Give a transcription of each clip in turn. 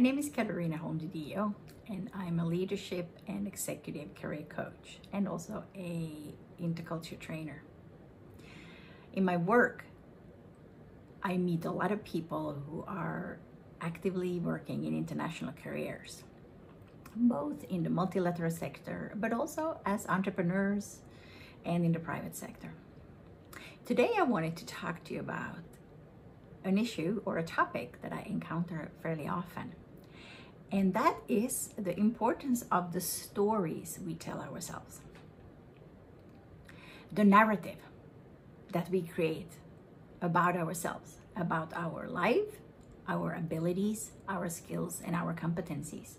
My name is Katarina Holmdidio, and I'm a leadership and executive career coach and also a interculture trainer. In my work, I meet a lot of people who are actively working in international careers, both in the multilateral sector, but also as entrepreneurs and in the private sector. Today, I wanted to talk to you about an issue or a topic that I encounter fairly often. And that is the importance of the stories we tell ourselves. The narrative that we create about ourselves, about our life, our abilities, our skills, and our competencies.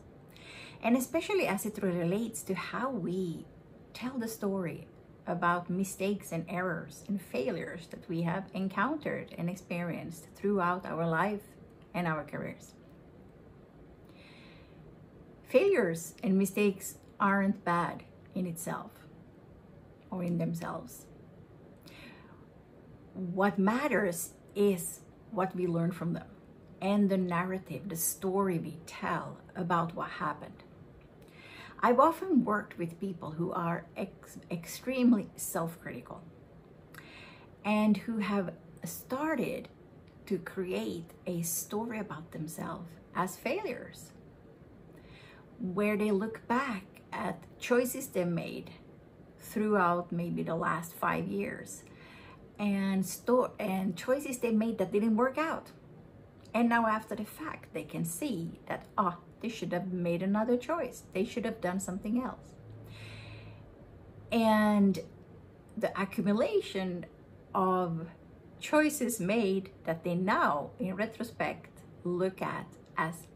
And especially as it relates to how we tell the story about mistakes and errors and failures that we have encountered and experienced throughout our life and our careers. Failures and mistakes aren't bad in itself or in themselves. What matters is what we learn from them and the narrative, the story we tell about what happened. I've often worked with people who are ex- extremely self critical and who have started to create a story about themselves as failures, where they look back at choices they made throughout maybe the last five years and store and choices they made that didn't work out and now after the fact they can see that ah oh, they should have made another choice. They should have done something else. And the accumulation of choices made that they now, in retrospect, look at as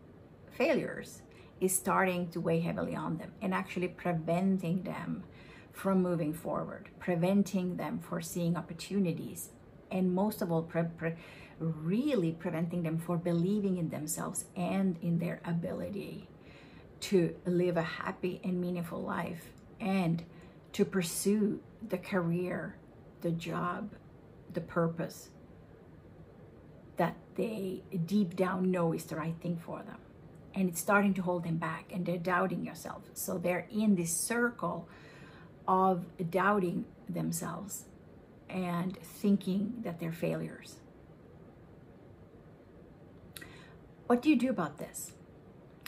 failures is starting to weigh heavily on them and actually preventing them from moving forward, preventing them for seeing opportunities, and most of all, pre- pre- really preventing them for believing in themselves and in their ability to live a happy and meaningful life and to pursue the career, the job, the purpose that they deep down know is the right thing for them. And it's starting to hold them back and they're doubting yourself. So they're in this circle of doubting themselves and thinking that they're failures. What do you do about this?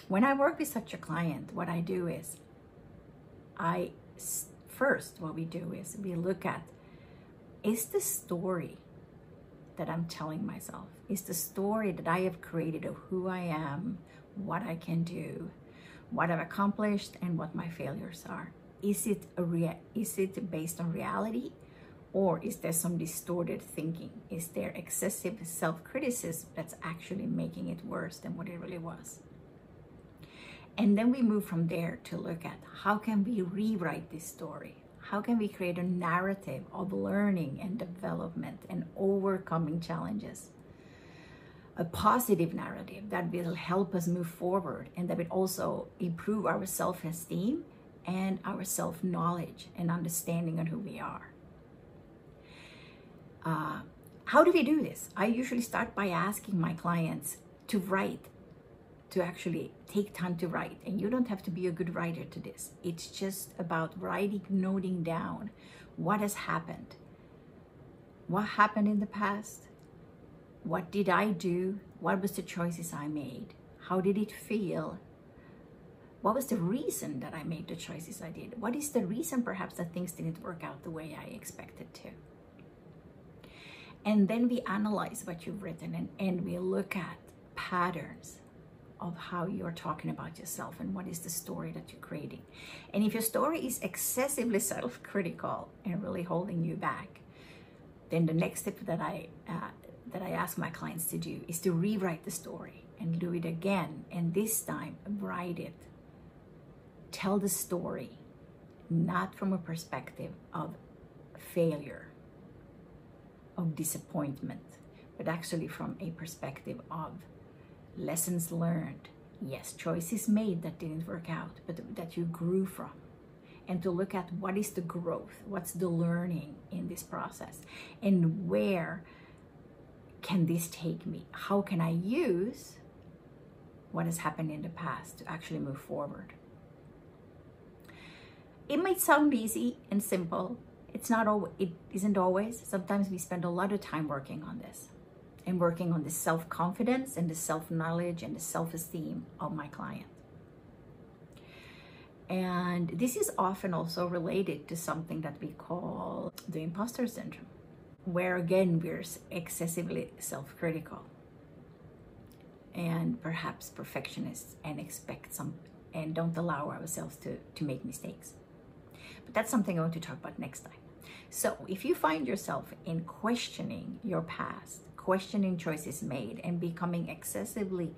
When I work with such a client, what I do is I first, what we do is we look at is the story that I'm telling myself, is the story that I have created of who I am, what I can do, what I've accomplished, and what my failures are. Is it a rea- is it based on reality? Or is there some distorted thinking? Is there excessive self criticism that's actually making it worse than what it really was? And then we move from there to look at how can we rewrite this story? How can we create a narrative of learning and development and overcoming challenges? A positive narrative that will help us move forward and that will also improve our self esteem and our self knowledge and understanding on who we are. Uh, how do we do this? I usually start by asking my clients to write, to actually take time to write. And you don't have to be a good writer to this. It's just about writing, noting down what has happened. What happened in the past? What did I do? What was the choices I made? How did it feel? What was the reason that I made the choices I did? What is the reason perhaps that things didn't work out the way I expected to? And then we analyze what you've written and, and we look at patterns of how you're talking about yourself and what is the story that you're creating. And if your story is excessively self critical and really holding you back, then the next step that I, uh, that I ask my clients to do is to rewrite the story and do it again. And this time, write it. Tell the story, not from a perspective of failure of disappointment, but actually from a perspective of lessons learned. Yes, choices made that didn't work out, but that you grew from. And to look at what is the growth, what's the learning in this process, and where can this take me? How can I use what has happened in the past to actually move forward. It might sound easy and simple. It's not always, it isn't always. Sometimes we spend a lot of time working on this and working on the self-confidence and the self-knowledge and the self-esteem of my client. And this is often also related to something that we call the imposter syndrome, where again we're excessively self critical and perhaps perfectionists and expect some and don't allow ourselves to, to make mistakes. But that's something I want to talk about next time. So if you find yourself in questioning your past, questioning choices made, and becoming excessively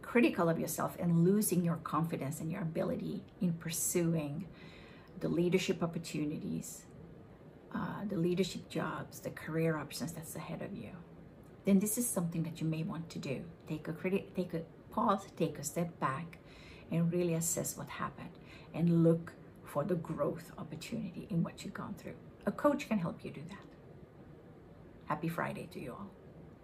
critical of yourself and losing your confidence and your ability in pursuing the leadership opportunities, uh, the leadership jobs, the career options that's ahead of you, then this is something that you may want to do. Take a credit, take a pause, take a step back, and really assess what happened and look for the growth opportunity in what you've gone through. A coach can help you do that. Happy Friday to you all.